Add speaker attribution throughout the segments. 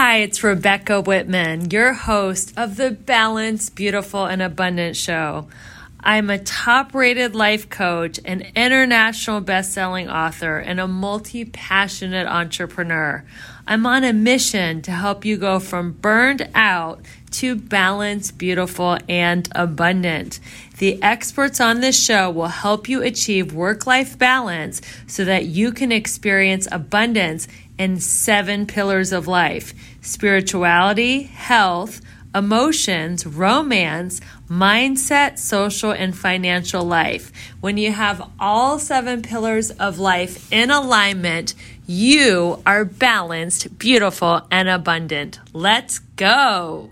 Speaker 1: Hi, it's Rebecca Whitman, your host of the Balanced, Beautiful, and Abundant Show. I'm a top rated life coach, an international best selling author, and a multi passionate entrepreneur. I'm on a mission to help you go from burned out to balanced, beautiful, and abundant. The experts on this show will help you achieve work life balance so that you can experience abundance in seven pillars of life spirituality, health, emotions, romance, mindset, social, and financial life. When you have all seven pillars of life in alignment, you are balanced, beautiful, and abundant. Let's go.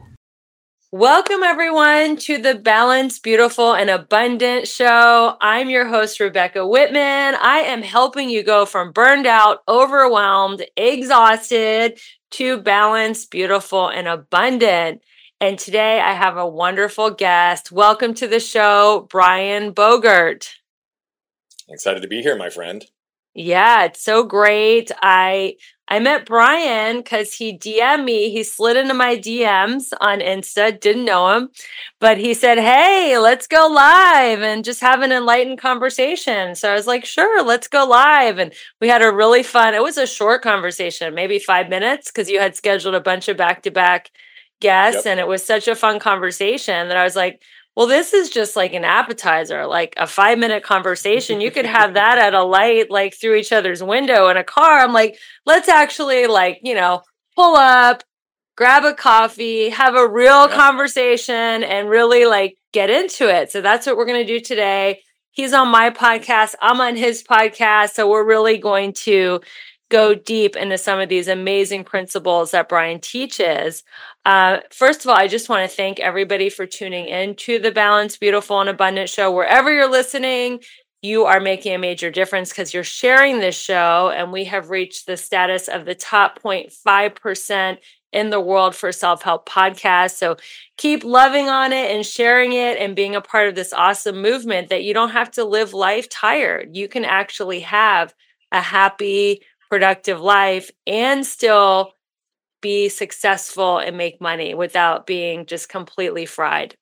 Speaker 1: Welcome, everyone, to the Balanced, Beautiful, and Abundant Show. I'm your host, Rebecca Whitman. I am helping you go from burned out, overwhelmed, exhausted to balanced, beautiful, and abundant. And today I have a wonderful guest. Welcome to the show, Brian Bogert.
Speaker 2: Excited to be here, my friend.
Speaker 1: Yeah, it's so great. I I met Brian because he DM'd me. He slid into my DMs on Insta, didn't know him, but he said, Hey, let's go live and just have an enlightened conversation. So I was like, Sure, let's go live. And we had a really fun, it was a short conversation, maybe five minutes, because you had scheduled a bunch of back to back guests. Yep. And it was such a fun conversation that I was like, well, this is just like an appetizer, like a five minute conversation. You could have that at a light, like through each other's window in a car. I'm like, let's actually, like, you know, pull up, grab a coffee, have a real yeah. conversation, and really like get into it. So that's what we're going to do today. He's on my podcast, I'm on his podcast. So we're really going to go deep into some of these amazing principles that Brian teaches. Uh, first of all, I just want to thank everybody for tuning in to the Balanced, Beautiful, and Abundant show. Wherever you're listening, you are making a major difference because you're sharing this show, and we have reached the status of the top 0.5% in the world for self help podcasts. So keep loving on it and sharing it and being a part of this awesome movement that you don't have to live life tired. You can actually have a happy, productive life and still be successful and make money without being just completely fried.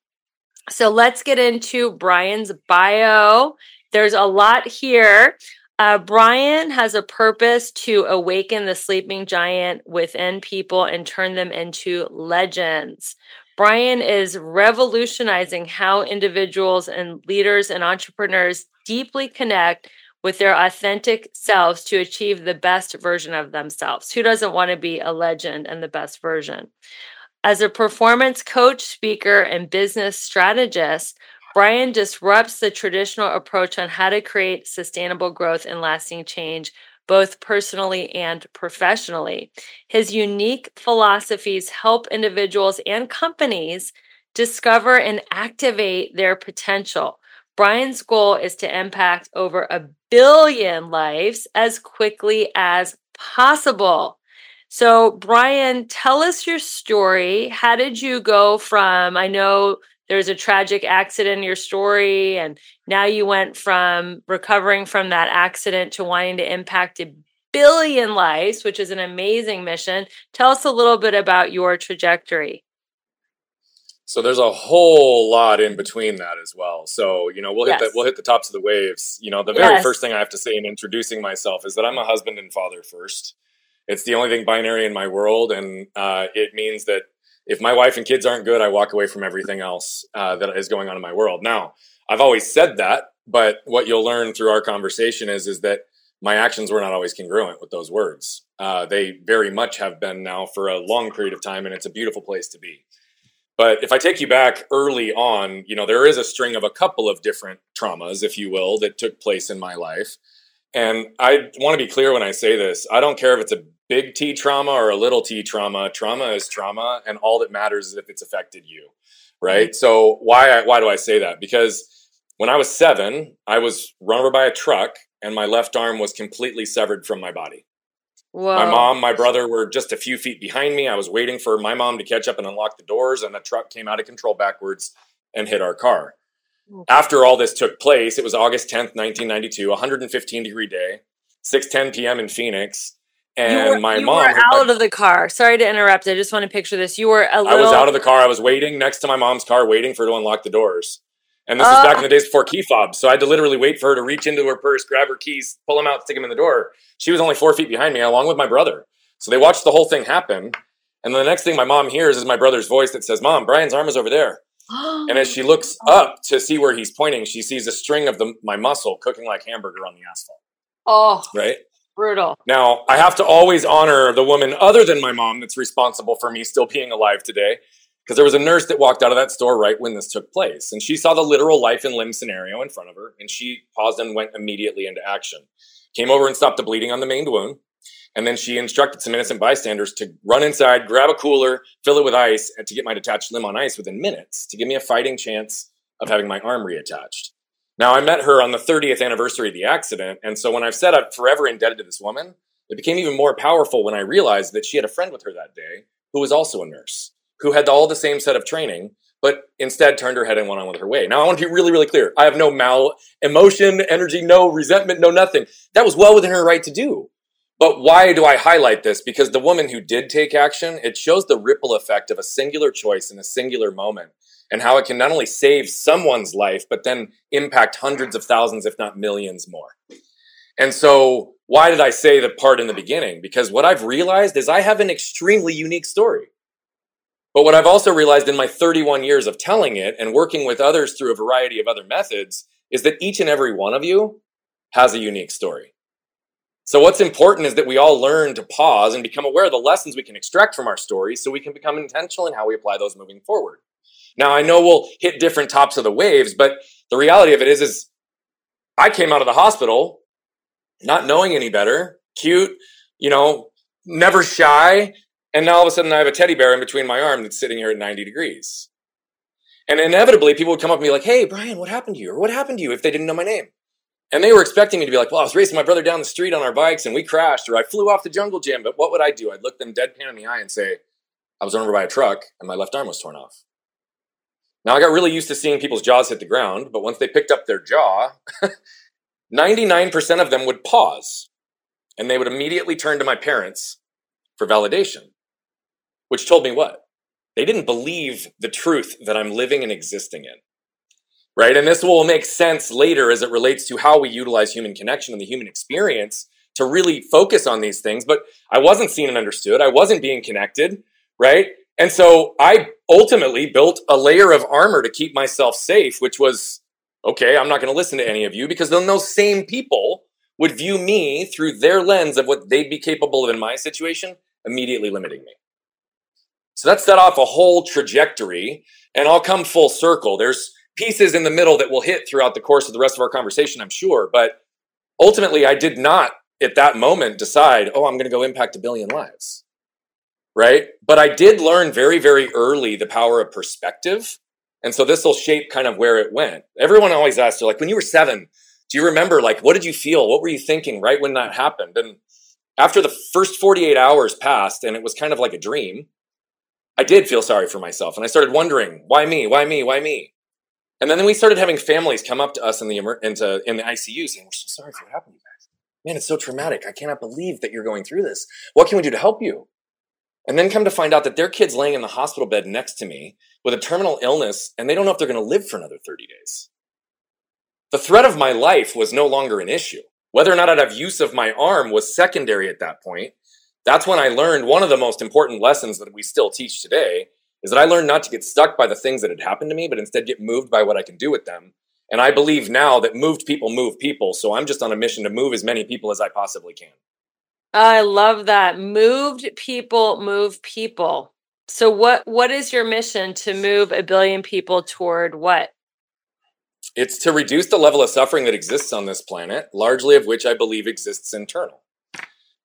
Speaker 1: So let's get into Brian's bio. There's a lot here. Uh, Brian has a purpose to awaken the sleeping giant within people and turn them into legends. Brian is revolutionizing how individuals and leaders and entrepreneurs deeply connect with their authentic selves to achieve the best version of themselves. Who doesn't want to be a legend and the best version? As a performance coach, speaker, and business strategist, Brian disrupts the traditional approach on how to create sustainable growth and lasting change, both personally and professionally. His unique philosophies help individuals and companies discover and activate their potential Brian's goal is to impact over a billion lives as quickly as possible. So, Brian, tell us your story. How did you go from, I know there's a tragic accident in your story, and now you went from recovering from that accident to wanting to impact a billion lives, which is an amazing mission. Tell us a little bit about your trajectory.
Speaker 2: So there's a whole lot in between that as well. So you know we'll hit yes. the, we'll hit the tops of the waves. You know the very yes. first thing I have to say in introducing myself is that I'm a husband and father first. It's the only thing binary in my world, and uh, it means that if my wife and kids aren't good, I walk away from everything else uh, that is going on in my world. Now I've always said that, but what you'll learn through our conversation is is that my actions were not always congruent with those words. Uh, they very much have been now for a long period of time, and it's a beautiful place to be. But if I take you back early on, you know, there is a string of a couple of different traumas, if you will, that took place in my life. And I want to be clear when I say this. I don't care if it's a big T trauma or a little T trauma. Trauma is trauma, and all that matters is if it's affected you, right? Mm-hmm. So why why do I say that? Because when I was seven, I was run over by a truck, and my left arm was completely severed from my body. Whoa. My mom, my brother were just a few feet behind me. I was waiting for my mom to catch up and unlock the doors, and the truck came out of control backwards and hit our car. Okay. After all this took place, it was August 10th, 1992, 115 degree day, 6:10 p.m. in Phoenix, And
Speaker 1: were,
Speaker 2: my
Speaker 1: you
Speaker 2: mom
Speaker 1: were out of the car. Sorry to interrupt. I just want to picture this. You were a little.
Speaker 2: I was out of the car. I was waiting next to my mom's car, waiting for her to unlock the doors. And this uh, was back in the days before key fobs. So I had to literally wait for her to reach into her purse, grab her keys, pull them out, stick them in the door. She was only four feet behind me, along with my brother. So they watched the whole thing happen. And the next thing my mom hears is my brother's voice that says, Mom, Brian's arm is over there. and as she looks up to see where he's pointing, she sees a string of the, my muscle cooking like hamburger on the asphalt.
Speaker 1: Oh,
Speaker 2: right.
Speaker 1: Brutal.
Speaker 2: Now, I have to always honor the woman other than my mom that's responsible for me still being alive today. Because there was a nurse that walked out of that store right when this took place. And she saw the literal life and limb scenario in front of her. And she paused and went immediately into action. Came over and stopped the bleeding on the main wound. And then she instructed some innocent bystanders to run inside, grab a cooler, fill it with ice, and to get my detached limb on ice within minutes to give me a fighting chance of having my arm reattached. Now, I met her on the 30th anniversary of the accident. And so when I've said I'm forever indebted to this woman, it became even more powerful when I realized that she had a friend with her that day who was also a nurse, who had all the same set of training, but instead turned her head and went on with her way. Now, I want to be really, really clear. I have no mal emotion, energy, no resentment, no nothing. That was well within her right to do. But why do I highlight this? Because the woman who did take action, it shows the ripple effect of a singular choice in a singular moment and how it can not only save someone's life, but then impact hundreds of thousands, if not millions more. And so, why did I say the part in the beginning? Because what I've realized is I have an extremely unique story. But what I've also realized in my 31 years of telling it and working with others through a variety of other methods is that each and every one of you has a unique story. So, what's important is that we all learn to pause and become aware of the lessons we can extract from our stories so we can become intentional in how we apply those moving forward. Now, I know we'll hit different tops of the waves, but the reality of it is, is I came out of the hospital not knowing any better, cute, you know, never shy. And now all of a sudden I have a teddy bear in between my arm that's sitting here at 90 degrees. And inevitably people would come up and be like, Hey, Brian, what happened to you? Or what happened to you if they didn't know my name? And they were expecting me to be like, well, I was racing my brother down the street on our bikes and we crashed, or I flew off the jungle gym. But what would I do? I'd look them deadpan in the eye and say, I was run over by a truck and my left arm was torn off. Now I got really used to seeing people's jaws hit the ground, but once they picked up their jaw, 99% of them would pause and they would immediately turn to my parents for validation, which told me what? They didn't believe the truth that I'm living and existing in right? And this will make sense later as it relates to how we utilize human connection and the human experience to really focus on these things. But I wasn't seen and understood. I wasn't being connected, right? And so I ultimately built a layer of armor to keep myself safe, which was okay, I'm not going to listen to any of you because then those same people would view me through their lens of what they'd be capable of in my situation, immediately limiting me. So that set off a whole trajectory, and I'll come full circle. There's pieces in the middle that will hit throughout the course of the rest of our conversation, I'm sure. But ultimately, I did not at that moment decide, oh, I'm going to go impact a billion lives. Right. But I did learn very, very early the power of perspective. And so this will shape kind of where it went. Everyone always asks, like, when you were seven, do you remember, like, what did you feel? What were you thinking right when that happened? And after the first 48 hours passed and it was kind of like a dream, I did feel sorry for myself. And I started wondering, why me? Why me? Why me? And then we started having families come up to us in the into in the ICU saying, "We're so sorry for what happened to you guys. Man, it's so traumatic. I cannot believe that you're going through this. What can we do to help you?" And then come to find out that their kid's laying in the hospital bed next to me with a terminal illness, and they don't know if they're going to live for another 30 days. The threat of my life was no longer an issue. Whether or not I'd have use of my arm was secondary at that point. That's when I learned one of the most important lessons that we still teach today is that I learned not to get stuck by the things that had happened to me, but instead get moved by what I can do with them. And I believe now that moved people move people. So I'm just on a mission to move as many people as I possibly can.
Speaker 1: I love that. Moved people move people. So what what is your mission to move a billion people toward what?
Speaker 2: It's to reduce the level of suffering that exists on this planet, largely of which I believe exists internal.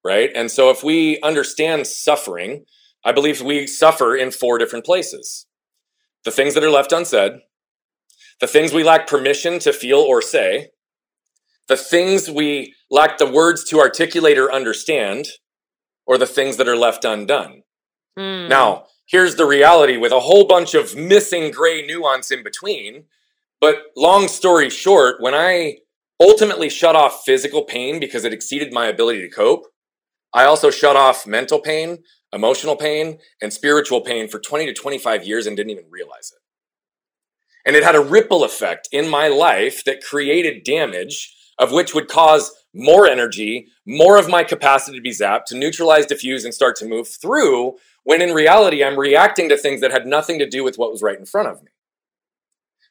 Speaker 2: Right? And so if we understand suffering, I believe we suffer in four different places the things that are left unsaid, the things we lack permission to feel or say, the things we lack the words to articulate or understand, or the things that are left undone. Mm. Now, here's the reality with a whole bunch of missing gray nuance in between. But long story short, when I ultimately shut off physical pain because it exceeded my ability to cope, I also shut off mental pain, emotional pain, and spiritual pain for 20 to 25 years and didn't even realize it. And it had a ripple effect in my life that created damage of which would cause more energy, more of my capacity to be zapped, to neutralize, diffuse, and start to move through, when in reality, I'm reacting to things that had nothing to do with what was right in front of me.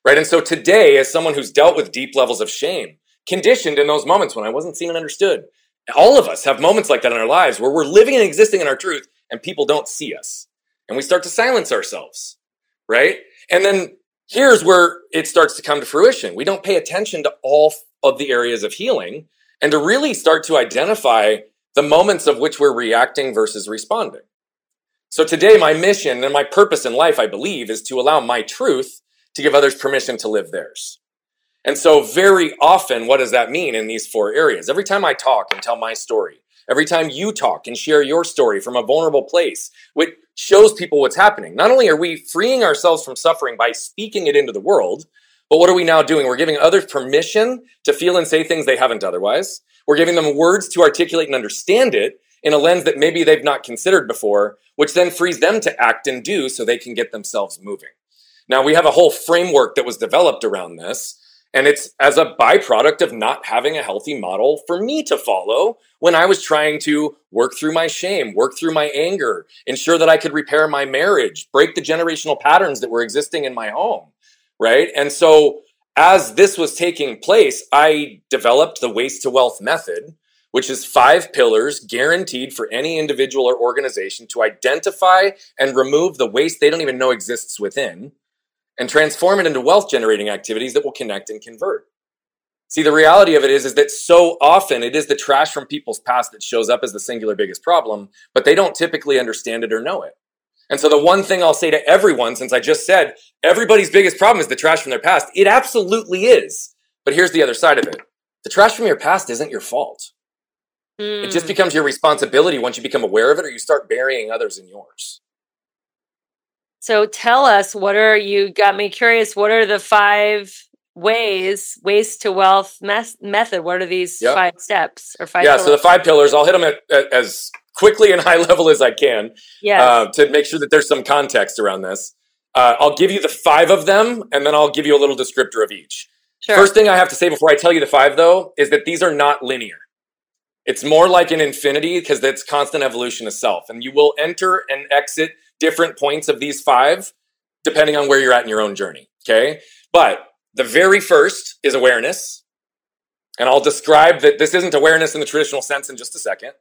Speaker 2: Right? And so today, as someone who's dealt with deep levels of shame, conditioned in those moments when I wasn't seen and understood, all of us have moments like that in our lives where we're living and existing in our truth and people don't see us. And we start to silence ourselves. Right? And then here's where it starts to come to fruition. We don't pay attention to all of the areas of healing and to really start to identify the moments of which we're reacting versus responding. So today, my mission and my purpose in life, I believe, is to allow my truth to give others permission to live theirs. And so, very often, what does that mean in these four areas? Every time I talk and tell my story, every time you talk and share your story from a vulnerable place, which shows people what's happening, not only are we freeing ourselves from suffering by speaking it into the world, but what are we now doing? We're giving others permission to feel and say things they haven't otherwise. We're giving them words to articulate and understand it in a lens that maybe they've not considered before, which then frees them to act and do so they can get themselves moving. Now, we have a whole framework that was developed around this, and it's as a byproduct of not having a healthy model for me to follow when I was trying to work through my shame, work through my anger, ensure that I could repair my marriage, break the generational patterns that were existing in my home right? And so as this was taking place, I developed the waste to wealth method, which is five pillars guaranteed for any individual or organization to identify and remove the waste they don't even know exists within and transform it into wealth generating activities that will connect and convert. See, the reality of it is, is that so often it is the trash from people's past that shows up as the singular biggest problem, but they don't typically understand it or know it. And so the one thing I'll say to everyone, since I just said everybody's biggest problem is the trash from their past, it absolutely is. But here's the other side of it. The trash from your past isn't your fault. Mm. It just hmm. becomes your responsibility once you become aware of it or you start burying others in yours.
Speaker 1: So tell us, what are you got me curious? What are the five ways, waste to wealth mes- method? What are these yep. five steps or five?
Speaker 2: Yeah, pillars? so the five pillars, I'll hit them at, at, as quickly and high level as I can yes. uh, to make sure that there's some context around this. Uh, I'll give you the five of them, and then I'll give you a little descriptor of each. Sure. First thing I have to say before I tell you the five, though, is that these are not linear. It's more like an infinity because that's constant evolution of self. And you will enter and exit different points of these five depending on where you're at in your own journey. Okay. But the very first is awareness. And I'll describe that this isn't awareness in the traditional sense in just a second.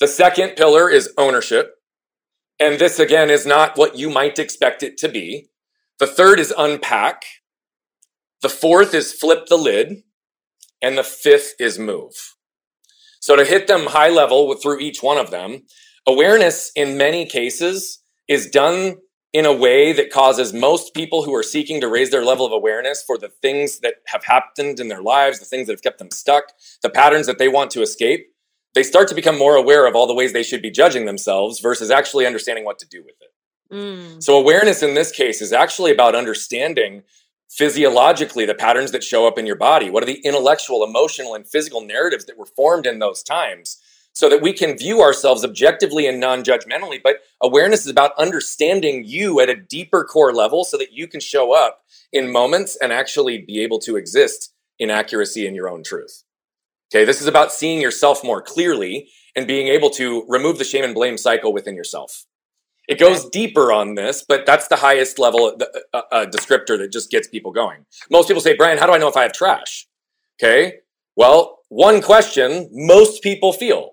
Speaker 2: The second pillar is ownership. And this again is not what you might expect it to be. The third is unpack. The fourth is flip the lid. And the fifth is move. So to hit them high level through each one of them, awareness in many cases is done in a way that causes most people who are seeking to raise their level of awareness for the things that have happened in their lives, the things that have kept them stuck, the patterns that they want to escape, they start to become more aware of all the ways they should be judging themselves versus actually understanding what to do with it. Mm. So, awareness in this case is actually about understanding physiologically the patterns that show up in your body. What are the intellectual, emotional, and physical narratives that were formed in those times so that we can view ourselves objectively and non judgmentally? But awareness is about understanding you at a deeper core level so that you can show up in moments and actually be able to exist in accuracy in your own truth. Okay, this is about seeing yourself more clearly and being able to remove the shame and blame cycle within yourself. It goes deeper on this, but that's the highest level uh, uh, descriptor that just gets people going. Most people say, Brian, how do I know if I have trash? Okay, well, one question most people feel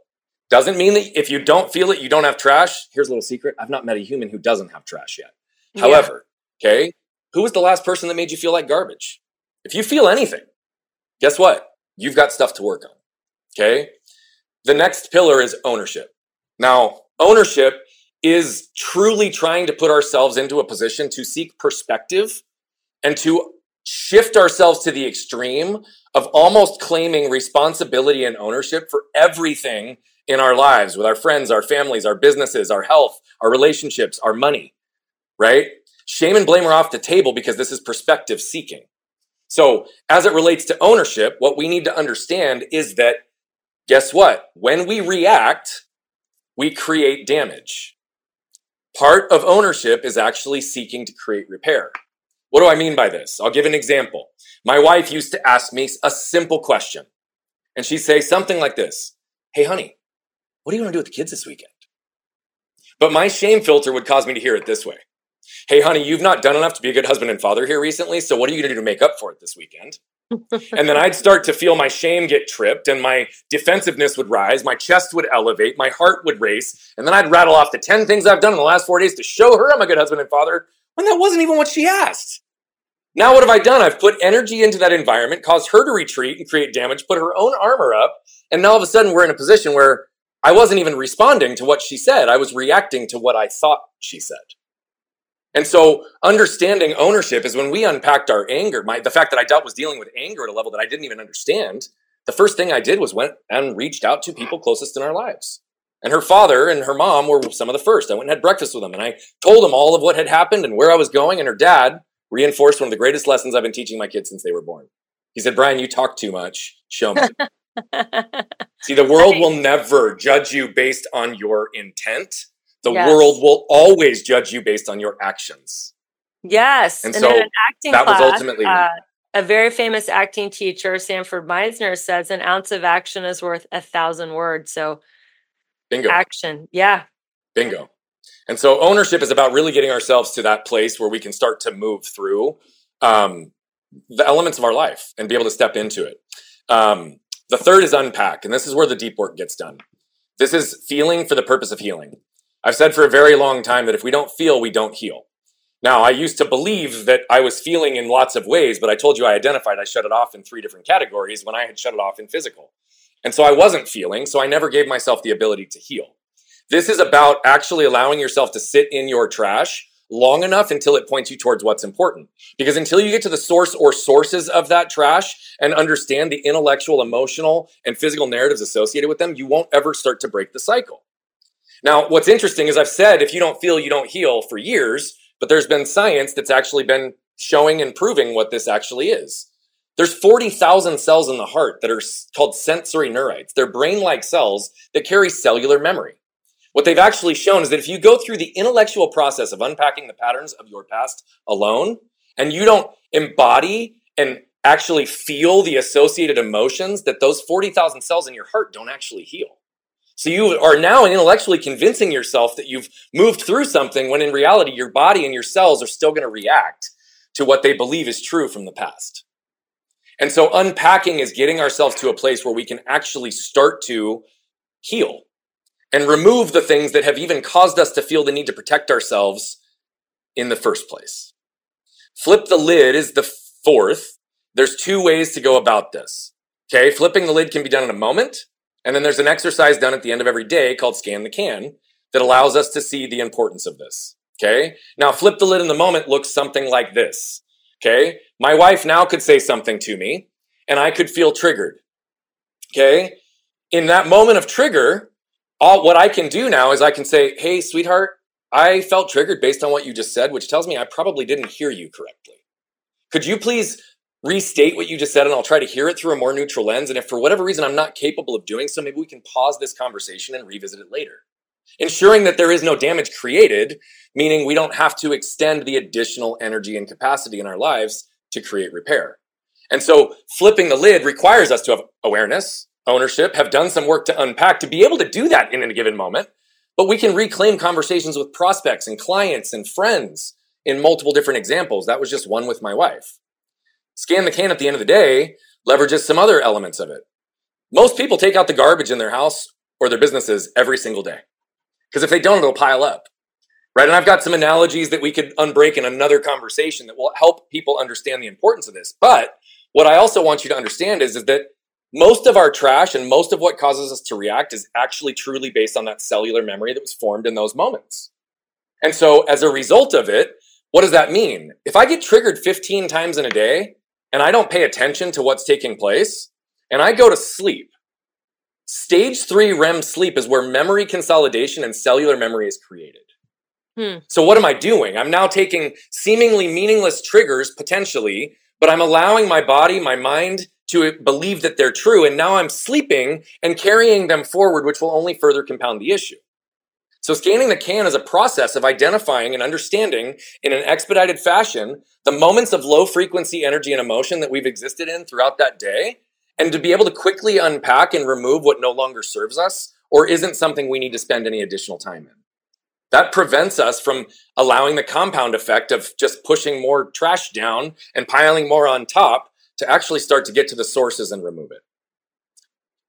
Speaker 2: doesn't mean that if you don't feel it, you don't have trash. Here's a little secret I've not met a human who doesn't have trash yet. Yeah. However, okay, who was the last person that made you feel like garbage? If you feel anything, guess what? you've got stuff to work on. Okay. The next pillar is ownership. Now, ownership is truly trying to put ourselves into a position to seek perspective and to shift ourselves to the extreme of almost claiming responsibility and ownership for everything in our lives with our friends, our families, our businesses, our health, our relationships, our money, right? Shame and blame are off the table because this is perspective seeking. So, as it relates to ownership, what we need to understand is that guess what? When we react, we create damage. Part of ownership is actually seeking to create repair. What do I mean by this? I'll give an example. My wife used to ask me a simple question, and she'd say something like this Hey, honey, what are you going to do with the kids this weekend? But my shame filter would cause me to hear it this way Hey, honey, you've not done enough to be a good husband and father here recently, so what are you going to do to make up for it this weekend? and then I'd start to feel my shame get tripped and my defensiveness would rise, my chest would elevate, my heart would race, and then I'd rattle off the 10 things I've done in the last four days to show her I'm a good husband and father when that wasn't even what she asked. Now, what have I done? I've put energy into that environment, caused her to retreat and create damage, put her own armor up, and now all of a sudden we're in a position where I wasn't even responding to what she said. I was reacting to what I thought she said. And so understanding ownership is when we unpacked our anger, my, the fact that I dealt was dealing with anger at a level that I didn't even understand. The first thing I did was went and reached out to people closest in our lives. And her father and her mom were some of the first. I went and had breakfast with them and I told them all of what had happened and where I was going. And her dad reinforced one of the greatest lessons I've been teaching my kids since they were born. He said, Brian, you talk too much. Show me. See, the world will never judge you based on your intent. The yes. world will always judge you based on your actions.
Speaker 1: Yes. And, and so that class, was ultimately uh, a very famous acting teacher, Sanford Meisner, says an ounce of action is worth a thousand words. So, bingo. Action. Yeah.
Speaker 2: Bingo. And so ownership is about really getting ourselves to that place where we can start to move through um, the elements of our life and be able to step into it. Um, the third is unpack, and this is where the deep work gets done. This is feeling for the purpose of healing. I've said for a very long time that if we don't feel, we don't heal. Now, I used to believe that I was feeling in lots of ways, but I told you I identified I shut it off in three different categories when I had shut it off in physical. And so I wasn't feeling, so I never gave myself the ability to heal. This is about actually allowing yourself to sit in your trash long enough until it points you towards what's important. Because until you get to the source or sources of that trash and understand the intellectual, emotional, and physical narratives associated with them, you won't ever start to break the cycle. Now, what's interesting is I've said if you don't feel, you don't heal for years, but there's been science that's actually been showing and proving what this actually is. There's 40,000 cells in the heart that are called sensory neurites. They're brain like cells that carry cellular memory. What they've actually shown is that if you go through the intellectual process of unpacking the patterns of your past alone, and you don't embody and actually feel the associated emotions, that those 40,000 cells in your heart don't actually heal. So you are now intellectually convincing yourself that you've moved through something when in reality your body and your cells are still going to react to what they believe is true from the past. And so unpacking is getting ourselves to a place where we can actually start to heal and remove the things that have even caused us to feel the need to protect ourselves in the first place. Flip the lid is the fourth. There's two ways to go about this. Okay, flipping the lid can be done in a moment, and then there's an exercise done at the end of every day called scan the can that allows us to see the importance of this. Okay, now flip the lid in the moment looks something like this. Okay, my wife now could say something to me, and I could feel triggered. Okay, in that moment of trigger, all what I can do now is I can say, "Hey, sweetheart, I felt triggered based on what you just said, which tells me I probably didn't hear you correctly. Could you please restate what you just said and I'll try to hear it through a more neutral lens and if for whatever reason I'm not capable of doing so, maybe we can pause this conversation and revisit it later." Ensuring that there is no damage created, meaning we don't have to extend the additional energy and capacity in our lives to create repair. And so flipping the lid requires us to have awareness, ownership, have done some work to unpack to be able to do that in a given moment. But we can reclaim conversations with prospects and clients and friends in multiple different examples. That was just one with my wife. Scan the can at the end of the day leverages some other elements of it. Most people take out the garbage in their house or their businesses every single day. Because if they don't, it'll pile up. Right. And I've got some analogies that we could unbreak in another conversation that will help people understand the importance of this. But what I also want you to understand is, is that most of our trash and most of what causes us to react is actually truly based on that cellular memory that was formed in those moments. And so, as a result of it, what does that mean? If I get triggered 15 times in a day and I don't pay attention to what's taking place and I go to sleep, stage three REM sleep is where memory consolidation and cellular memory is created. Hmm. So, what am I doing? I'm now taking seemingly meaningless triggers potentially, but I'm allowing my body, my mind, to believe that they're true. And now I'm sleeping and carrying them forward, which will only further compound the issue. So scanning the can is a process of identifying and understanding in an expedited fashion the moments of low frequency energy and emotion that we've existed in throughout that day and to be able to quickly unpack and remove what no longer serves us or isn't something we need to spend any additional time in. That prevents us from allowing the compound effect of just pushing more trash down and piling more on top to actually start to get to the sources and remove it.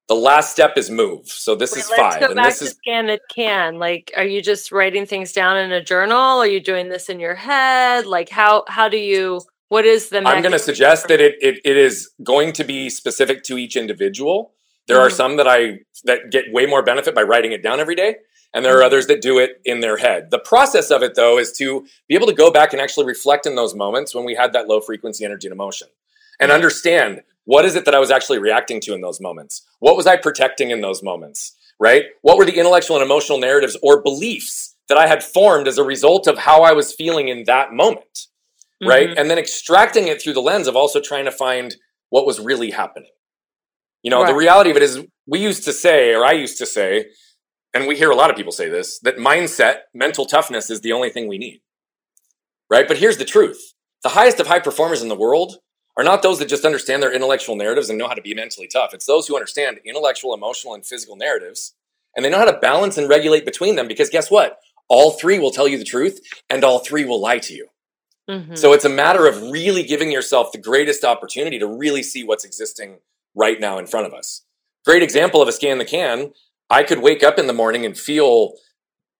Speaker 2: The last step is move. So this Wait, is five.
Speaker 1: Back this to is scan it can. Like, are you just writing things down in a journal? Are you doing this in your head? Like, how how do you? What is the?
Speaker 2: I'm going to suggest that it, it it is going to be specific to each individual. There mm-hmm. are some that I that get way more benefit by writing it down every day, and there are mm-hmm. others that do it in their head. The process of it though is to be able to go back and actually reflect in those moments when we had that low frequency energy and emotion and understand what is it that I was actually reacting to in those moments? What was I protecting in those moments? Right? What were the intellectual and emotional narratives or beliefs that I had formed as a result of how I was feeling in that moment? Right? Mm-hmm. And then extracting it through the lens of also trying to find what was really happening. You know, right. the reality of it is we used to say, or I used to say, and we hear a lot of people say this, that mindset, mental toughness is the only thing we need. Right? But here's the truth. The highest of high performers in the world are not those that just understand their intellectual narratives and know how to be mentally tough. It's those who understand intellectual, emotional, and physical narratives, and they know how to balance and regulate between them because guess what? All three will tell you the truth, and all three will lie to you. Mm-hmm. So it's a matter of really giving yourself the greatest opportunity to really see what's existing right now in front of us. Great example of a scan the can. I could wake up in the morning and feel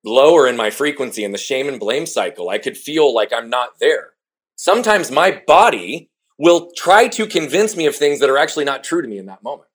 Speaker 2: lower in my frequency in the shame and blame cycle. I could feel like I'm not there. Sometimes my body will try to convince me of things that are actually not true to me in that moment.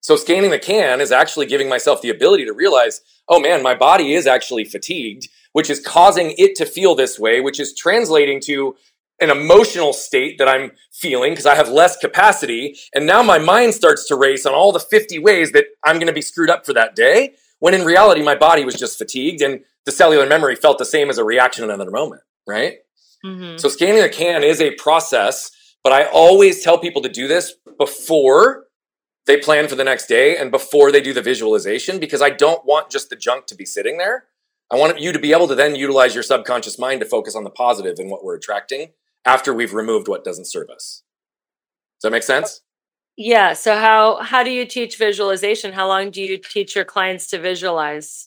Speaker 2: So scanning the can is actually giving myself the ability to realize, oh man, my body is actually fatigued, which is causing it to feel this way, which is translating to an emotional state that I'm feeling because I have less capacity. And now my mind starts to race on all the 50 ways that I'm going to be screwed up for that day. When in reality, my body was just fatigued and the cellular memory felt the same as a reaction in another moment, right? Mm-hmm. So scanning the can is a process but I always tell people to do this before they plan for the next day and before they do the visualization because I don't want just the junk to be sitting there. I want you to be able to then utilize your subconscious mind to focus on the positive and what we're attracting after we've removed what doesn't serve us. Does that make sense?
Speaker 1: Yeah. So how how do you teach visualization? How long do you teach your clients to visualize?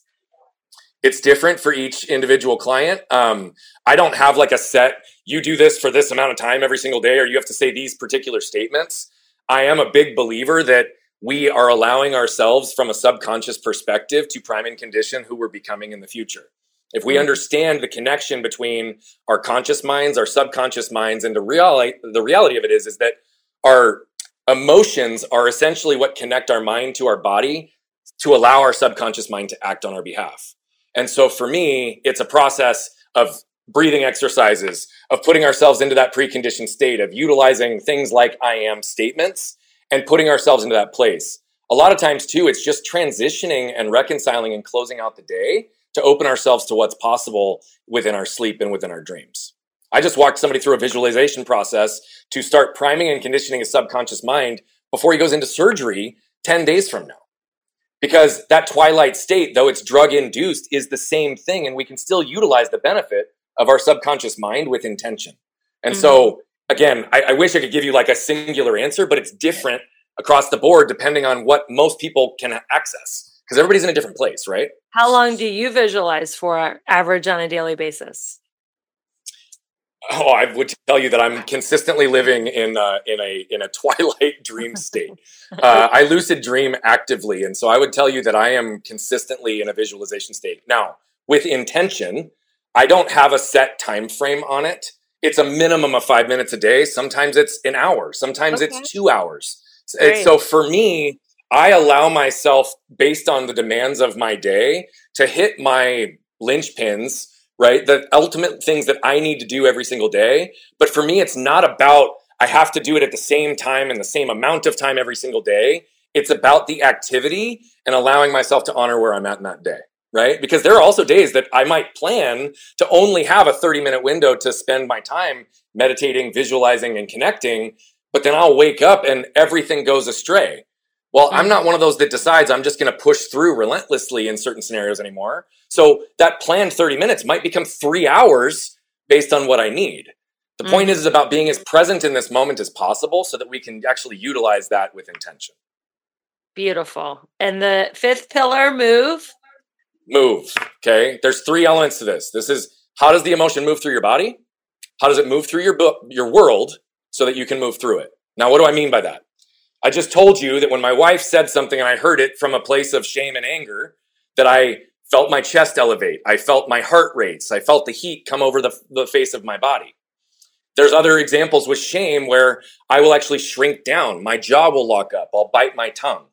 Speaker 2: It's different for each individual client. Um, I don't have like a set you do this for this amount of time every single day, or you have to say these particular statements. I am a big believer that we are allowing ourselves from a subconscious perspective to prime and condition who we're becoming in the future. If we mm-hmm. understand the connection between our conscious minds, our subconscious minds, and the reality, the reality of it is, is that our emotions are essentially what connect our mind to our body to allow our subconscious mind to act on our behalf. And so for me, it's a process of breathing exercises, of putting ourselves into that preconditioned state, of utilizing things like I am statements and putting ourselves into that place. A lot of times, too, it's just transitioning and reconciling and closing out the day to open ourselves to what's possible within our sleep and within our dreams. I just walked somebody through a visualization process to start priming and conditioning his subconscious mind before he goes into surgery 10 days from now. Because that twilight state, though it's drug induced, is the same thing, and we can still utilize the benefit of our subconscious mind with intention. And mm-hmm. so, again, I, I wish I could give you like a singular answer, but it's different across the board depending on what most people can access because everybody's in a different place, right?
Speaker 1: How long do you visualize for average on a daily basis?
Speaker 2: Oh, I would tell you that I'm consistently living in a, in a in a twilight dream state. uh, I lucid dream actively, and so I would tell you that I am consistently in a visualization state. Now, with intention, I don't have a set time frame on it. It's a minimum of five minutes a day. Sometimes it's an hour. Sometimes okay. it's two hours. So for me, I allow myself, based on the demands of my day, to hit my linchpins, right? The ultimate things that I need to do every single day. But for me, it's not about I have to do it at the same time and the same amount of time every single day. It's about the activity and allowing myself to honor where I'm at in that day right? Because there are also days that I might plan to only have a 30 minute window to spend my time meditating, visualizing, and connecting, but then I'll wake up and everything goes astray. Well, I'm not one of those that decides I'm just going to push through relentlessly in certain scenarios anymore. So that planned 30 minutes might become three hours based on what I need. The mm. point is, is about being as present in this moment as possible so that we can actually utilize that with intention.
Speaker 1: Beautiful. And the fifth pillar, move.
Speaker 2: Move. Okay. There's three elements to this. This is how does the emotion move through your body? How does it move through your book, your world so that you can move through it? Now, what do I mean by that? I just told you that when my wife said something and I heard it from a place of shame and anger, that I felt my chest elevate. I felt my heart rates. I felt the heat come over the, the face of my body. There's other examples with shame where I will actually shrink down. My jaw will lock up. I'll bite my tongue.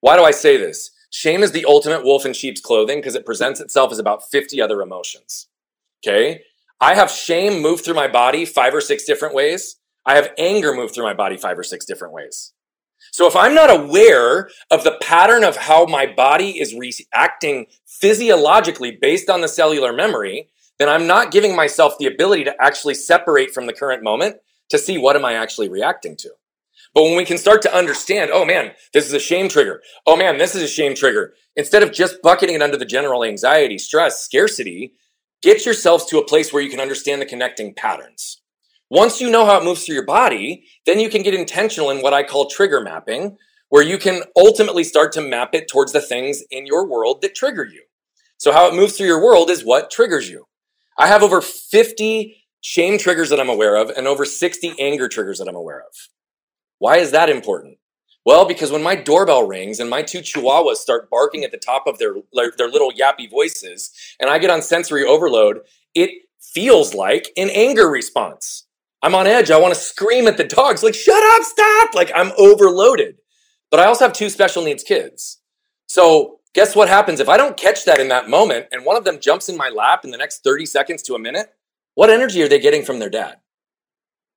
Speaker 2: Why do I say this? Shame is the ultimate wolf in sheep's clothing because it presents itself as about 50 other emotions. Okay. I have shame move through my body five or six different ways. I have anger move through my body five or six different ways. So if I'm not aware of the pattern of how my body is reacting physiologically based on the cellular memory, then I'm not giving myself the ability to actually separate from the current moment to see what am I actually reacting to. But when we can start to understand, oh man, this is a shame trigger. Oh man, this is a shame trigger. Instead of just bucketing it under the general anxiety, stress, scarcity, get yourselves to a place where you can understand the connecting patterns. Once you know how it moves through your body, then you can get intentional in what I call trigger mapping, where you can ultimately start to map it towards the things in your world that trigger you. So how it moves through your world is what triggers you. I have over 50 shame triggers that I'm aware of and over 60 anger triggers that I'm aware of. Why is that important? Well, because when my doorbell rings and my two chihuahuas start barking at the top of their, their little yappy voices and I get on sensory overload, it feels like an anger response. I'm on edge. I want to scream at the dogs, like, shut up, stop. Like, I'm overloaded. But I also have two special needs kids. So, guess what happens if I don't catch that in that moment and one of them jumps in my lap in the next 30 seconds to a minute? What energy are they getting from their dad?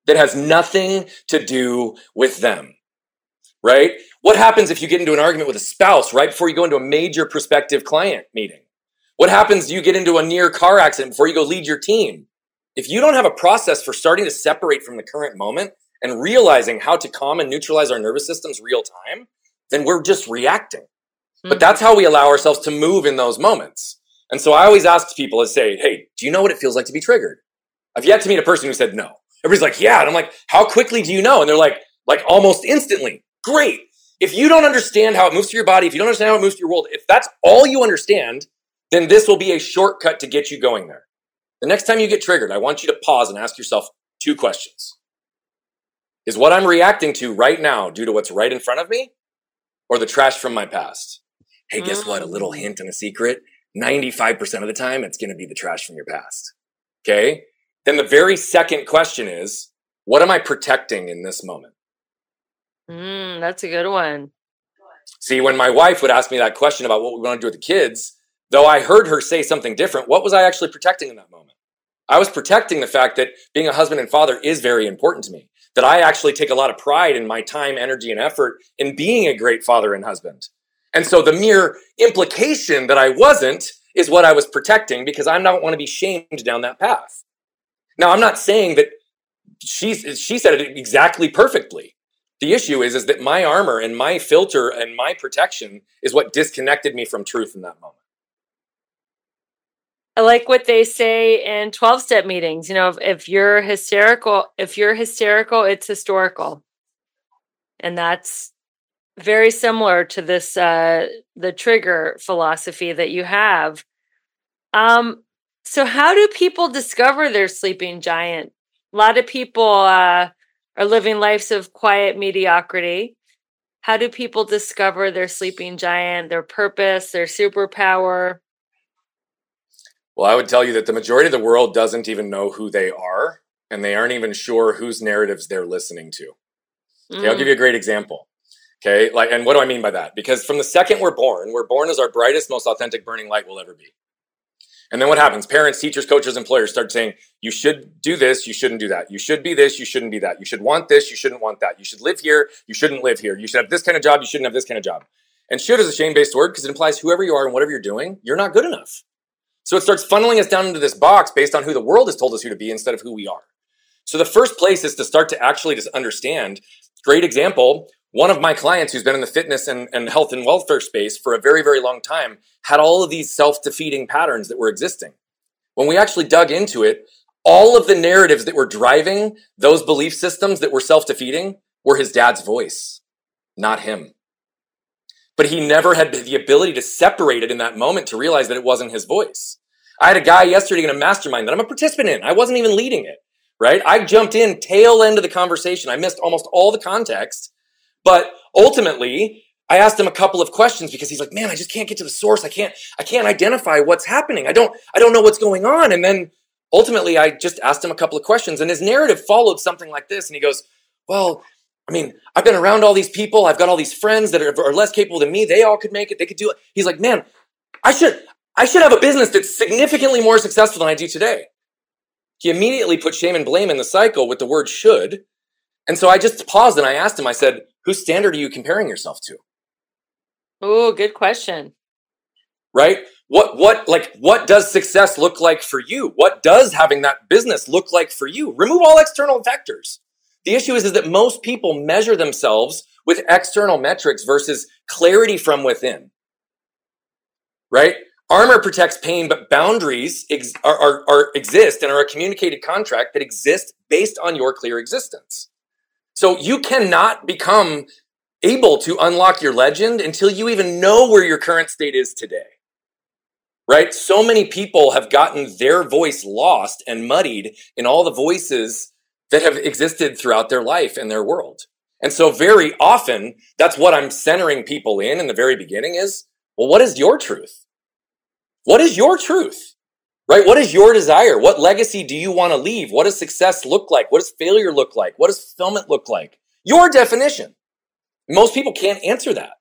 Speaker 2: That has nothing to do with them, right? What happens if you get into an argument with a spouse right before you go into a major prospective client meeting? What happens if you get into a near car accident before you go lead your team? If you don't have a process for starting to separate from the current moment and realizing how to calm and neutralize our nervous systems real time, then we're just reacting. Mm-hmm. But that's how we allow ourselves to move in those moments. And so I always ask people to say, Hey, do you know what it feels like to be triggered? I've yet to meet a person who said no. Everybody's like, yeah. And I'm like, how quickly do you know? And they're like, like almost instantly. Great. If you don't understand how it moves through your body, if you don't understand how it moves through your world, if that's all you understand, then this will be a shortcut to get you going there. The next time you get triggered, I want you to pause and ask yourself two questions. Is what I'm reacting to right now due to what's right in front of me or the trash from my past? Hey, guess what? A little mm. hint and a secret. 95% of the time, it's going to be the trash from your past. Okay. Then the very second question is, what am I protecting in this moment?
Speaker 1: Mm, that's a good one.
Speaker 2: See, when my wife would ask me that question about what we want to do with the kids, though I heard her say something different, what was I actually protecting in that moment? I was protecting the fact that being a husband and father is very important to me. That I actually take a lot of pride in my time, energy, and effort in being a great father and husband. And so the mere implication that I wasn't is what I was protecting because I don't want to be shamed down that path. Now, I'm not saying that she, she said it exactly perfectly. The issue is, is that my armor and my filter and my protection is what disconnected me from truth in that moment.
Speaker 1: I like what they say in 12 step meetings. You know, if, if you're hysterical, if you're hysterical, it's historical. And that's very similar to this uh the trigger philosophy that you have. Um so how do people discover their sleeping giant? A lot of people uh are living lives of quiet mediocrity. How do people discover their sleeping giant, their purpose, their superpower?
Speaker 2: Well, I would tell you that the majority of the world doesn't even know who they are, and they aren't even sure whose narratives they're listening to. Okay. I'll give you a great example. Okay, like, and what do I mean by that? Because from the second we're born, we're born as our brightest, most authentic burning light will ever be. And then what happens? Parents, teachers, coaches, employers start saying, you should do this, you shouldn't do that. You should be this, you shouldn't be that. You should want this, you shouldn't want that. You should live here, you shouldn't live here. You should have this kind of job, you shouldn't have this kind of job. And should is a shame based word because it implies whoever you are and whatever you're doing, you're not good enough. So it starts funneling us down into this box based on who the world has told us who to be instead of who we are. So the first place is to start to actually just understand. Great example. one of my clients who's been in the fitness and, and health and welfare space for a very, very long time had all of these self defeating patterns that were existing. When we actually dug into it, all of the narratives that were driving those belief systems that were self defeating were his dad's voice, not him. But he never had the ability to separate it in that moment to realize that it wasn't his voice. I had a guy yesterday in a mastermind that I'm a participant in. I wasn't even leading it, right? I jumped in tail end of the conversation. I missed almost all the context, but ultimately I asked him a couple of questions because he's like, man, I just can't get to the source. I can't, I can't identify what's happening. I don't, I don't know what's going on. And then ultimately I just asked him a couple of questions and his narrative followed something like this. And he goes, well, I mean, I've been around all these people. I've got all these friends that are, are less capable than me. They all could make it. They could do it. He's like, man, I should, I should have a business that's significantly more successful than I do today. He immediately put shame and blame in the cycle with the word should. And so I just paused and I asked him, I said, whose standard are you comparing yourself to?
Speaker 1: Oh, good question.
Speaker 2: Right? What what like what does success look like for you? What does having that business look like for you? Remove all external factors. The issue is, is that most people measure themselves with external metrics versus clarity from within. Right? Armor protects pain, but boundaries ex- are, are, are, exist and are a communicated contract that exists based on your clear existence. So you cannot become able to unlock your legend until you even know where your current state is today. Right? So many people have gotten their voice lost and muddied in all the voices that have existed throughout their life and their world. And so very often that's what I'm centering people in in the very beginning is, well, what is your truth? What is your truth? Right? What is your desire? What legacy do you want to leave? What does success look like? What does failure look like? What does fulfillment look like? Your definition. Most people can't answer that.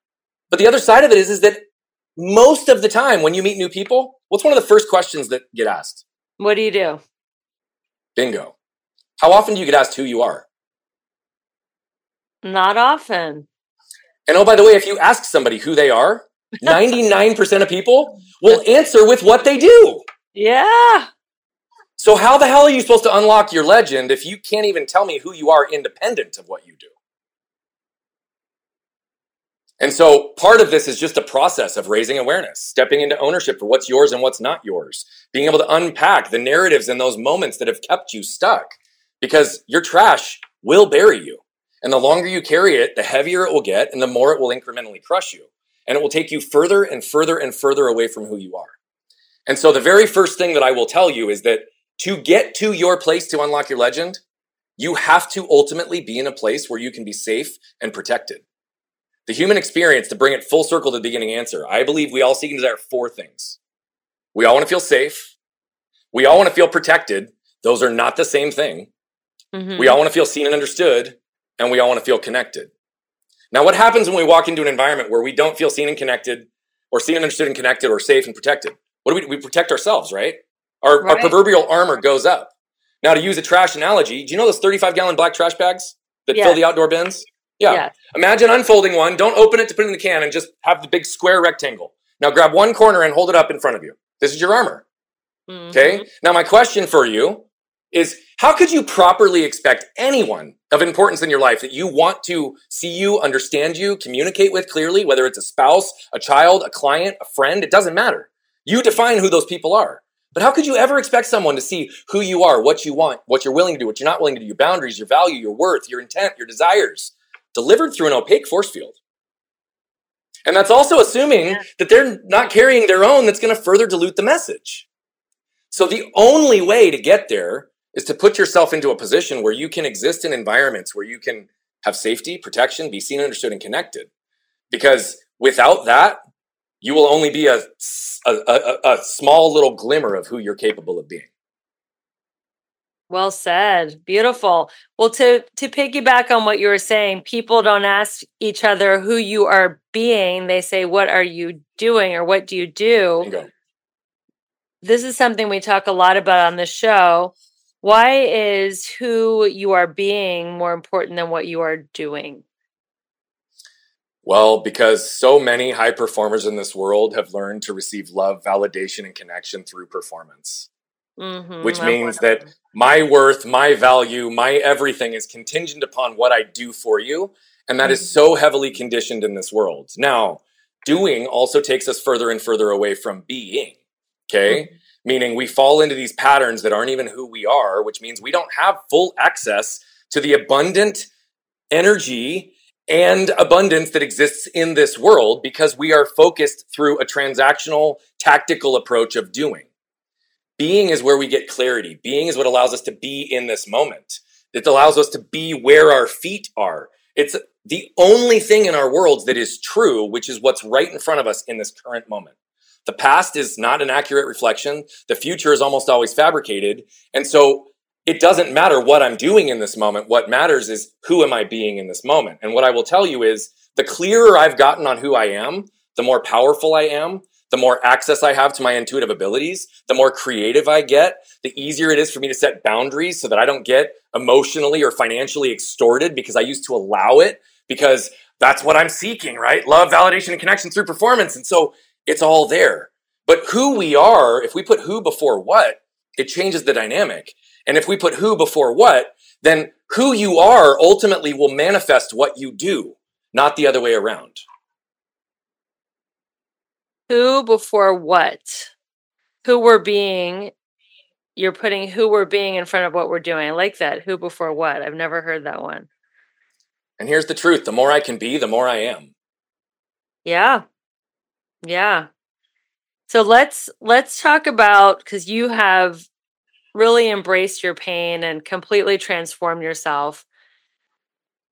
Speaker 2: But the other side of it is, is that most of the time when you meet new people, what's one of the first questions that get asked?
Speaker 1: What do you do?
Speaker 2: Bingo. How often do you get asked who you are?
Speaker 1: Not often.
Speaker 2: And oh, by the way, if you ask somebody who they are, 99% of people will answer with what they do.
Speaker 1: Yeah.
Speaker 2: So, how the hell are you supposed to unlock your legend if you can't even tell me who you are independent of what you do? And so part of this is just a process of raising awareness, stepping into ownership for what's yours and what's not yours, being able to unpack the narratives in those moments that have kept you stuck because your trash will bury you. And the longer you carry it, the heavier it will get and the more it will incrementally crush you. And it will take you further and further and further away from who you are. And so the very first thing that I will tell you is that to get to your place to unlock your legend, you have to ultimately be in a place where you can be safe and protected. The human experience, to bring it full circle to the beginning answer, I believe we all seek and desire four things. We all want to feel safe. We all want to feel protected. Those are not the same thing. Mm-hmm. We all want to feel seen and understood, and we all want to feel connected. Now, what happens when we walk into an environment where we don't feel seen and connected, or seen and understood and connected, or safe and protected? What do we, we protect ourselves, right? Our, right. our proverbial armor goes up. Now, to use a trash analogy, do you know those 35 gallon black trash bags that fill the outdoor bins? Yeah. yeah. Imagine unfolding one. Don't open it to put it in the can and just have the big square rectangle. Now grab one corner and hold it up in front of you. This is your armor. Mm-hmm. Okay. Now my question for you is how could you properly expect anyone of importance in your life that you want to see you, understand you, communicate with clearly, whether it's a spouse, a child, a client, a friend, it doesn't matter. You define who those people are. But how could you ever expect someone to see who you are, what you want, what you're willing to do, what you're not willing to do, your boundaries, your value, your worth, your intent, your desires? delivered through an opaque force field. And that's also assuming yeah. that they're not carrying their own that's going to further dilute the message. So the only way to get there is to put yourself into a position where you can exist in environments where you can have safety, protection, be seen, understood, and connected. Because without that, you will only be a, a, a, a small little glimmer of who you're capable of being.
Speaker 1: Well said. Beautiful. Well, to to piggyback on what you were saying, people don't ask each other who you are being. They say, "What are you doing?" or "What do you do?" This is something we talk a lot about on the show. Why is who you are being more important than what you are doing?
Speaker 2: Well, because so many high performers in this world have learned to receive love, validation, and connection through performance. Mm-hmm, which means that my worth, my value, my everything is contingent upon what I do for you. And that is so heavily conditioned in this world. Now, doing also takes us further and further away from being. Okay. Mm-hmm. Meaning we fall into these patterns that aren't even who we are, which means we don't have full access to the abundant energy and abundance that exists in this world because we are focused through a transactional, tactical approach of doing. Being is where we get clarity. Being is what allows us to be in this moment. It allows us to be where our feet are. It's the only thing in our worlds that is true, which is what's right in front of us in this current moment. The past is not an accurate reflection. The future is almost always fabricated. And so it doesn't matter what I'm doing in this moment. What matters is who am I being in this moment? And what I will tell you is the clearer I've gotten on who I am, the more powerful I am, the more access I have to my intuitive abilities, the more creative I get, the easier it is for me to set boundaries so that I don't get emotionally or financially extorted because I used to allow it because that's what I'm seeking, right? Love, validation, and connection through performance. And so it's all there. But who we are, if we put who before what, it changes the dynamic. And if we put who before what, then who you are ultimately will manifest what you do, not the other way around.
Speaker 1: Who before what? Who we're being. You're putting who we're being in front of what we're doing. I like that. Who before what? I've never heard that one.
Speaker 2: And here's the truth the more I can be, the more I am.
Speaker 1: Yeah. Yeah. So let's let's talk about cuz you have really embraced your pain and completely transformed yourself.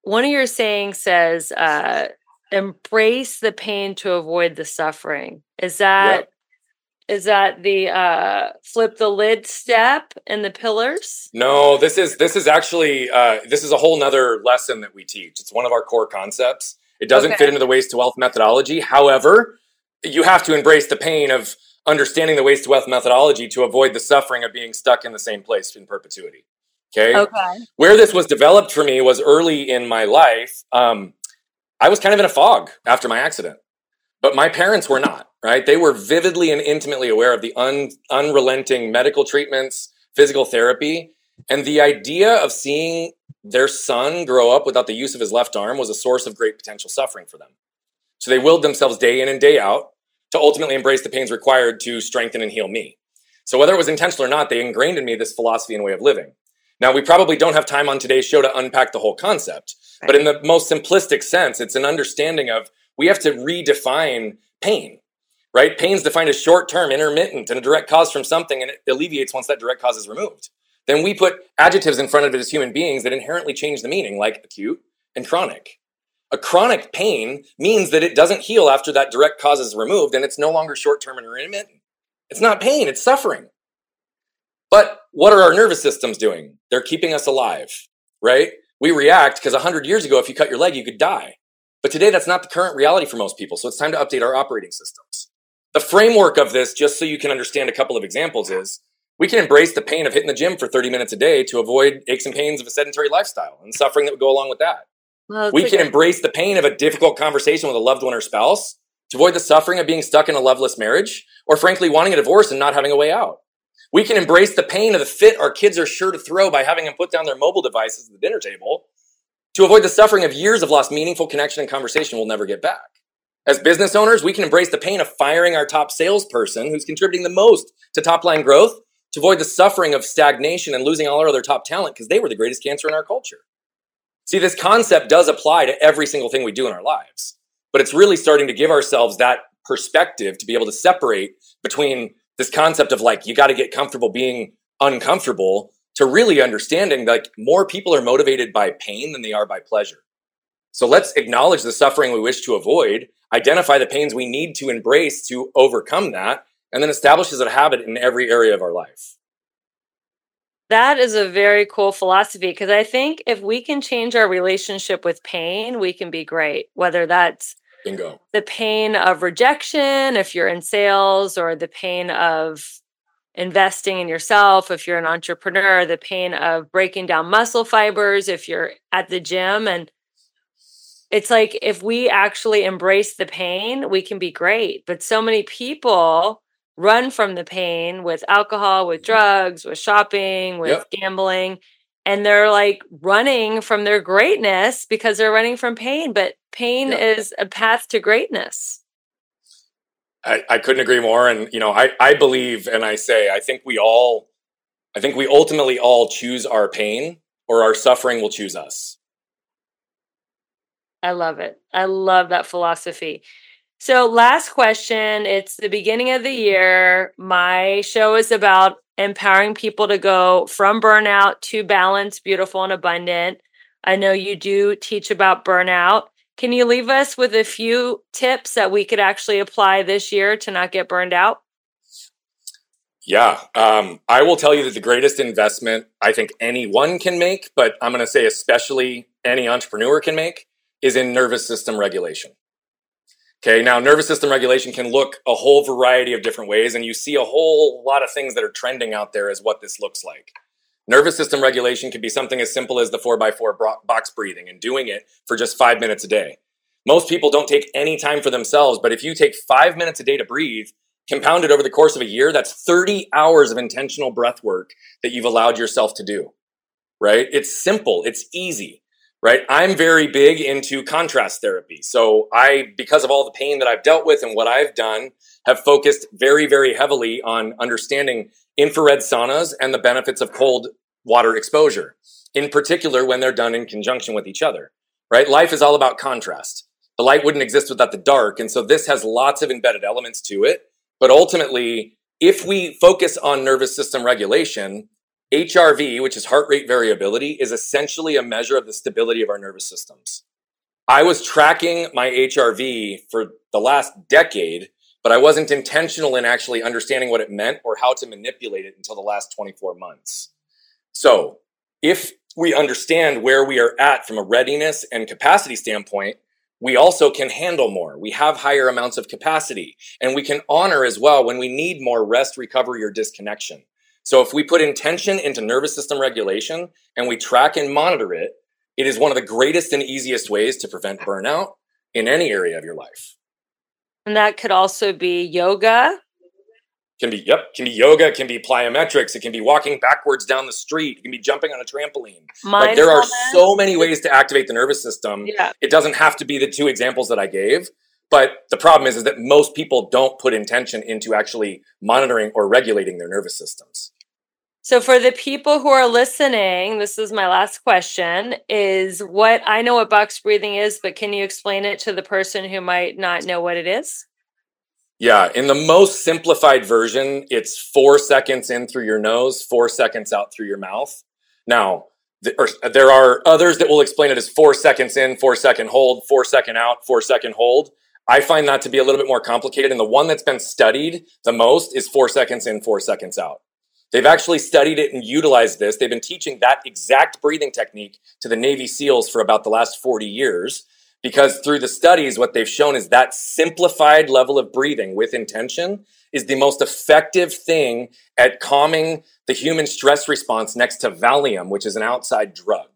Speaker 1: One of your sayings says uh embrace the pain to avoid the suffering. Is that yep. is that the uh flip the lid step in the pillars?
Speaker 2: No, this is this is actually uh this is a whole nother lesson that we teach. It's one of our core concepts. It doesn't okay. fit into the waste to wealth methodology. However, you have to embrace the pain of understanding the waste to wealth methodology to avoid the suffering of being stuck in the same place in perpetuity. Okay. Okay. Where this was developed for me was early in my life. Um, I was kind of in a fog after my accident, but my parents were not, right? They were vividly and intimately aware of the un- unrelenting medical treatments, physical therapy, and the idea of seeing their son grow up without the use of his left arm was a source of great potential suffering for them. So they willed themselves day in and day out to ultimately embrace the pains required to strengthen and heal me. So whether it was intentional or not, they ingrained in me this philosophy and way of living. Now, we probably don't have time on today's show to unpack the whole concept, right. but in the most simplistic sense, it's an understanding of we have to redefine pain, right? Pain is defined as short term, intermittent, and a direct cause from something, and it alleviates once that direct cause is removed. Then we put adjectives in front of it as human beings that inherently change the meaning, like acute and chronic. A chronic pain means that it doesn't heal after that direct cause is removed, and it's no longer short term and intermittent. It's not pain, it's suffering. But what are our nervous systems doing? They're keeping us alive, right? We react because 100 years ago, if you cut your leg, you could die. But today, that's not the current reality for most people. So it's time to update our operating systems. The framework of this, just so you can understand a couple of examples, is we can embrace the pain of hitting the gym for 30 minutes a day to avoid aches and pains of a sedentary lifestyle and suffering that would go along with that. Well, we can embrace the pain of a difficult conversation with a loved one or spouse to avoid the suffering of being stuck in a loveless marriage or frankly wanting a divorce and not having a way out. We can embrace the pain of the fit our kids are sure to throw by having them put down their mobile devices at the dinner table to avoid the suffering of years of lost meaningful connection and conversation we'll never get back. As business owners, we can embrace the pain of firing our top salesperson who's contributing the most to top line growth to avoid the suffering of stagnation and losing all our other top talent because they were the greatest cancer in our culture. See, this concept does apply to every single thing we do in our lives, but it's really starting to give ourselves that perspective to be able to separate between this concept of like you got to get comfortable being uncomfortable to really understanding like more people are motivated by pain than they are by pleasure. So let's acknowledge the suffering we wish to avoid, identify the pains we need to embrace to overcome that, and then establish as a habit in every area of our life.
Speaker 1: That is a very cool philosophy because I think if we can change our relationship with pain, we can be great. Whether that's
Speaker 2: Bingo.
Speaker 1: The pain of rejection, if you're in sales, or the pain of investing in yourself, if you're an entrepreneur, the pain of breaking down muscle fibers, if you're at the gym. And it's like if we actually embrace the pain, we can be great. But so many people run from the pain with alcohol, with mm-hmm. drugs, with shopping, with yep. gambling. and they're like running from their greatness because they're running from pain. But pain yeah. is a path to greatness.
Speaker 2: I, I couldn't agree more. And, you know, I, I believe and I say, I think we all, I think we ultimately all choose our pain or our suffering will choose us.
Speaker 1: I love it. I love that philosophy. So, last question. It's the beginning of the year. My show is about empowering people to go from burnout to balance, beautiful, and abundant. I know you do teach about burnout. Can you leave us with a few tips that we could actually apply this year to not get burned out?
Speaker 2: Yeah, um, I will tell you that the greatest investment I think anyone can make, but I'm going to say especially any entrepreneur can make, is in nervous system regulation. Okay, now nervous system regulation can look a whole variety of different ways, and you see a whole lot of things that are trending out there as what this looks like. Nervous system regulation can be something as simple as the 4x4 box breathing and doing it for just five minutes a day. Most people don't take any time for themselves, but if you take five minutes a day to breathe, compounded over the course of a year, that's 30 hours of intentional breath work that you've allowed yourself to do, right? It's simple, it's easy, right? I'm very big into contrast therapy. So I, because of all the pain that I've dealt with and what I've done, have focused very, very heavily on understanding infrared saunas and the benefits of cold water exposure, in particular when they're done in conjunction with each other, right? Life is all about contrast. The light wouldn't exist without the dark. And so this has lots of embedded elements to it. But ultimately, if we focus on nervous system regulation, HRV, which is heart rate variability, is essentially a measure of the stability of our nervous systems. I was tracking my HRV for the last decade but I wasn't intentional in actually understanding what it meant or how to manipulate it until the last 24 months. So if we understand where we are at from a readiness and capacity standpoint, we also can handle more. We have higher amounts of capacity and we can honor as well when we need more rest, recovery, or disconnection. So if we put intention into nervous system regulation and we track and monitor it, it is one of the greatest and easiest ways to prevent burnout in any area of your life.
Speaker 1: And that could also be yoga.
Speaker 2: Can be, yep, can be yoga, can be plyometrics, it can be walking backwards down the street, it can be jumping on a trampoline. Like there are so many ways to activate the nervous system. Yeah. It doesn't have to be the two examples that I gave. But the problem is, is that most people don't put intention into actually monitoring or regulating their nervous systems.
Speaker 1: So for the people who are listening, this is my last question is what I know what box breathing is, but can you explain it to the person who might not know what it is?
Speaker 2: Yeah, in the most simplified version, it's 4 seconds in through your nose, 4 seconds out through your mouth. Now, there are others that will explain it as 4 seconds in, 4 second hold, 4 second out, 4 second hold. I find that to be a little bit more complicated and the one that's been studied the most is 4 seconds in, 4 seconds out. They've actually studied it and utilized this. They've been teaching that exact breathing technique to the Navy SEALs for about the last 40 years because through the studies, what they've shown is that simplified level of breathing with intention is the most effective thing at calming the human stress response next to Valium, which is an outside drug,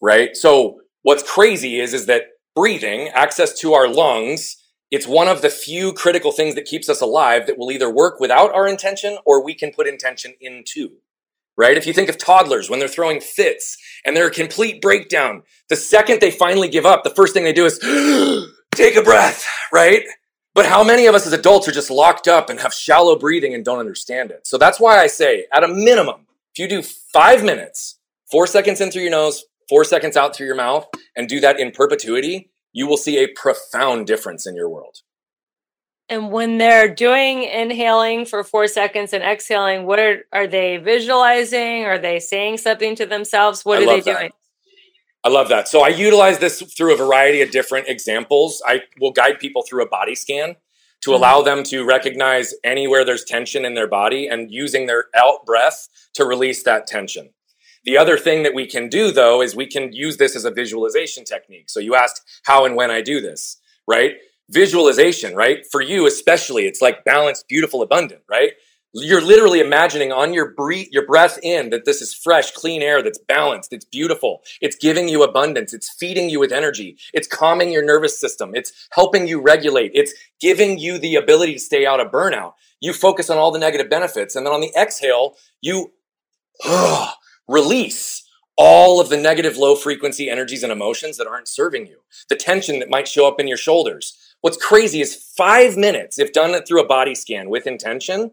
Speaker 2: right? So what's crazy is, is that breathing, access to our lungs, it's one of the few critical things that keeps us alive that will either work without our intention or we can put intention into. Right? If you think of toddlers when they're throwing fits and they're a complete breakdown, the second they finally give up, the first thing they do is take a breath, right? But how many of us as adults are just locked up and have shallow breathing and don't understand it? So that's why I say, at a minimum, if you do five minutes, four seconds in through your nose, four seconds out through your mouth, and do that in perpetuity, you will see a profound difference in your world.
Speaker 1: And when they're doing inhaling for four seconds and exhaling, what are, are they visualizing? Are they saying something to themselves? What I are they that. doing?
Speaker 2: I love that. So I utilize this through a variety of different examples. I will guide people through a body scan to mm-hmm. allow them to recognize anywhere there's tension in their body and using their out breath to release that tension. The other thing that we can do though is we can use this as a visualization technique. So you asked how and when I do this, right? Visualization, right? For you especially, it's like balanced, beautiful, abundant, right? You're literally imagining on your breathe, your breath in that this is fresh, clean air that's balanced, it's beautiful. It's giving you abundance, it's feeding you with energy, it's calming your nervous system, it's helping you regulate, it's giving you the ability to stay out of burnout. You focus on all the negative benefits and then on the exhale, you release all of the negative low frequency energies and emotions that aren't serving you, the tension that might show up in your shoulders. What's crazy is five minutes, if done through a body scan with intention,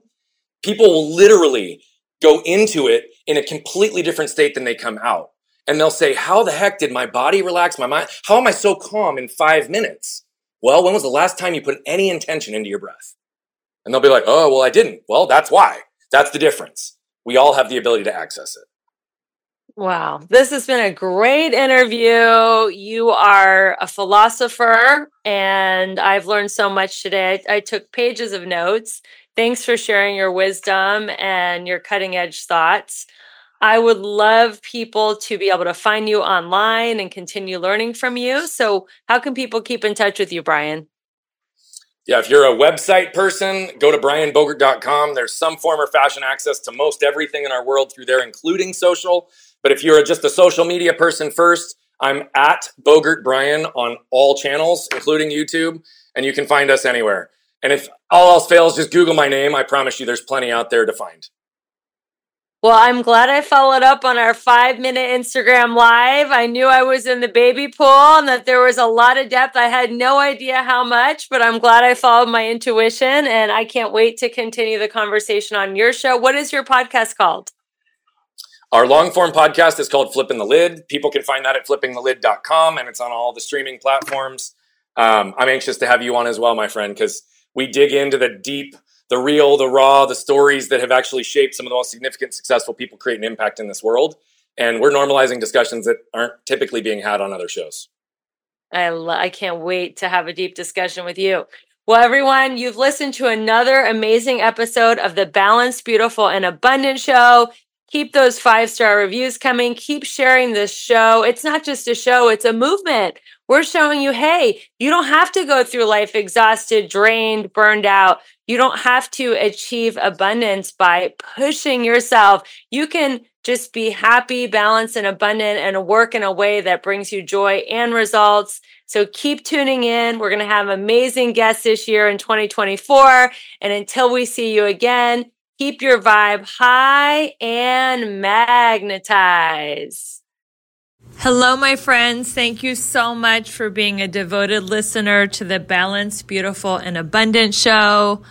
Speaker 2: people will literally go into it in a completely different state than they come out. And they'll say, How the heck did my body relax my mind? How am I so calm in five minutes? Well, when was the last time you put any intention into your breath? And they'll be like, Oh, well, I didn't. Well, that's why. That's the difference. We all have the ability to access it.
Speaker 1: Wow, this has been a great interview. You are a philosopher, and I've learned so much today. I, I, took pages of notes. Thanks for sharing your wisdom and your cutting edge thoughts. I would love people to be able to find you online and continue learning from you. So, how can people keep in touch with you, Brian?
Speaker 2: Yeah, if you're a website person, go to brianbogert.com. There's some form or fashion access to most everything in our world through there, including social. But if you're just a social media person first, I'm at Bogert Brian on all channels, including YouTube, and you can find us anywhere. And if all else fails, just Google my name. I promise you there's plenty out there to find.
Speaker 1: Well, I'm glad I followed up on our five minute Instagram live. I knew I was in the baby pool and that there was a lot of depth. I had no idea how much, but I'm glad I followed my intuition and I can't wait to continue the conversation on your show. What is your podcast called?
Speaker 2: Our long form podcast is called Flipping the Lid. People can find that at flippingthelid.com and it's on all the streaming platforms. Um, I'm anxious to have you on as well, my friend, because we dig into the deep, the real, the raw, the stories that have actually shaped some of the most significant, successful people creating impact in this world. And we're normalizing discussions that aren't typically being had on other shows.
Speaker 1: I, I can't wait to have a deep discussion with you. Well, everyone, you've listened to another amazing episode of the Balanced, Beautiful, and Abundant Show. Keep those five star reviews coming. Keep sharing this show. It's not just a show, it's a movement. We're showing you hey, you don't have to go through life exhausted, drained, burned out. You don't have to achieve abundance by pushing yourself. You can just be happy, balanced, and abundant and work in a way that brings you joy and results. So keep tuning in. We're going to have amazing guests this year in 2024. And until we see you again, Keep your vibe high and magnetize. Hello, my friends. Thank you so much for being a devoted listener to the Balanced, Beautiful, and Abundant show.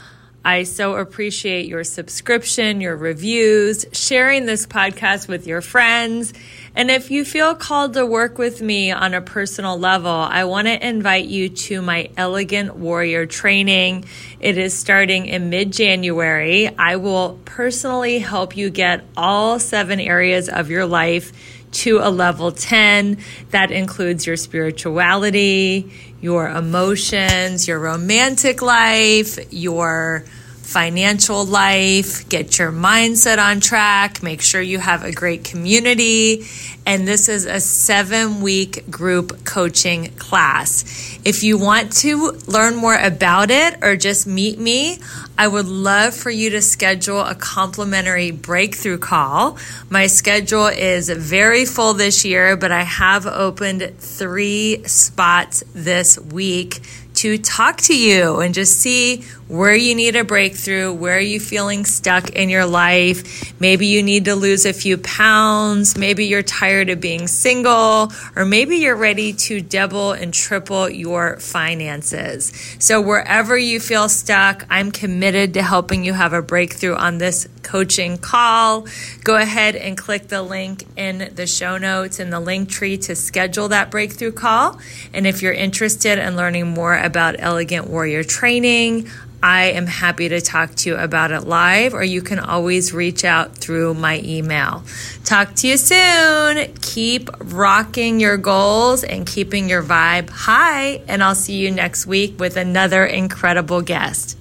Speaker 1: I so appreciate your subscription, your reviews, sharing this podcast with your friends. And if you feel called to work with me on a personal level, I want to invite you to my Elegant Warrior training. It is starting in mid January. I will personally help you get all seven areas of your life to a level 10. That includes your spirituality, your emotions, your romantic life, your financial life, get your mindset on track, make sure you have a great community. And this is a seven week group coaching class. If you want to learn more about it or just meet me, I would love for you to schedule a complimentary breakthrough call. My schedule is very full this year, but I have opened three spots this week to talk to you and just see where you need a breakthrough, where are you feeling stuck in your life. Maybe you need to lose a few pounds. Maybe you're tired of being single, or maybe you're ready to double and triple your finances. So, wherever you feel stuck, I'm committed to helping you have a breakthrough on this coaching call. Go ahead and click the link in the show notes in the link tree to schedule that breakthrough call. And if you're interested in learning more about Elegant Warrior training, I am happy to talk to you about it live, or you can always reach out through my email. Talk to you soon. Keep rocking your goals and keeping your vibe high, and I'll see you next week with another incredible guest.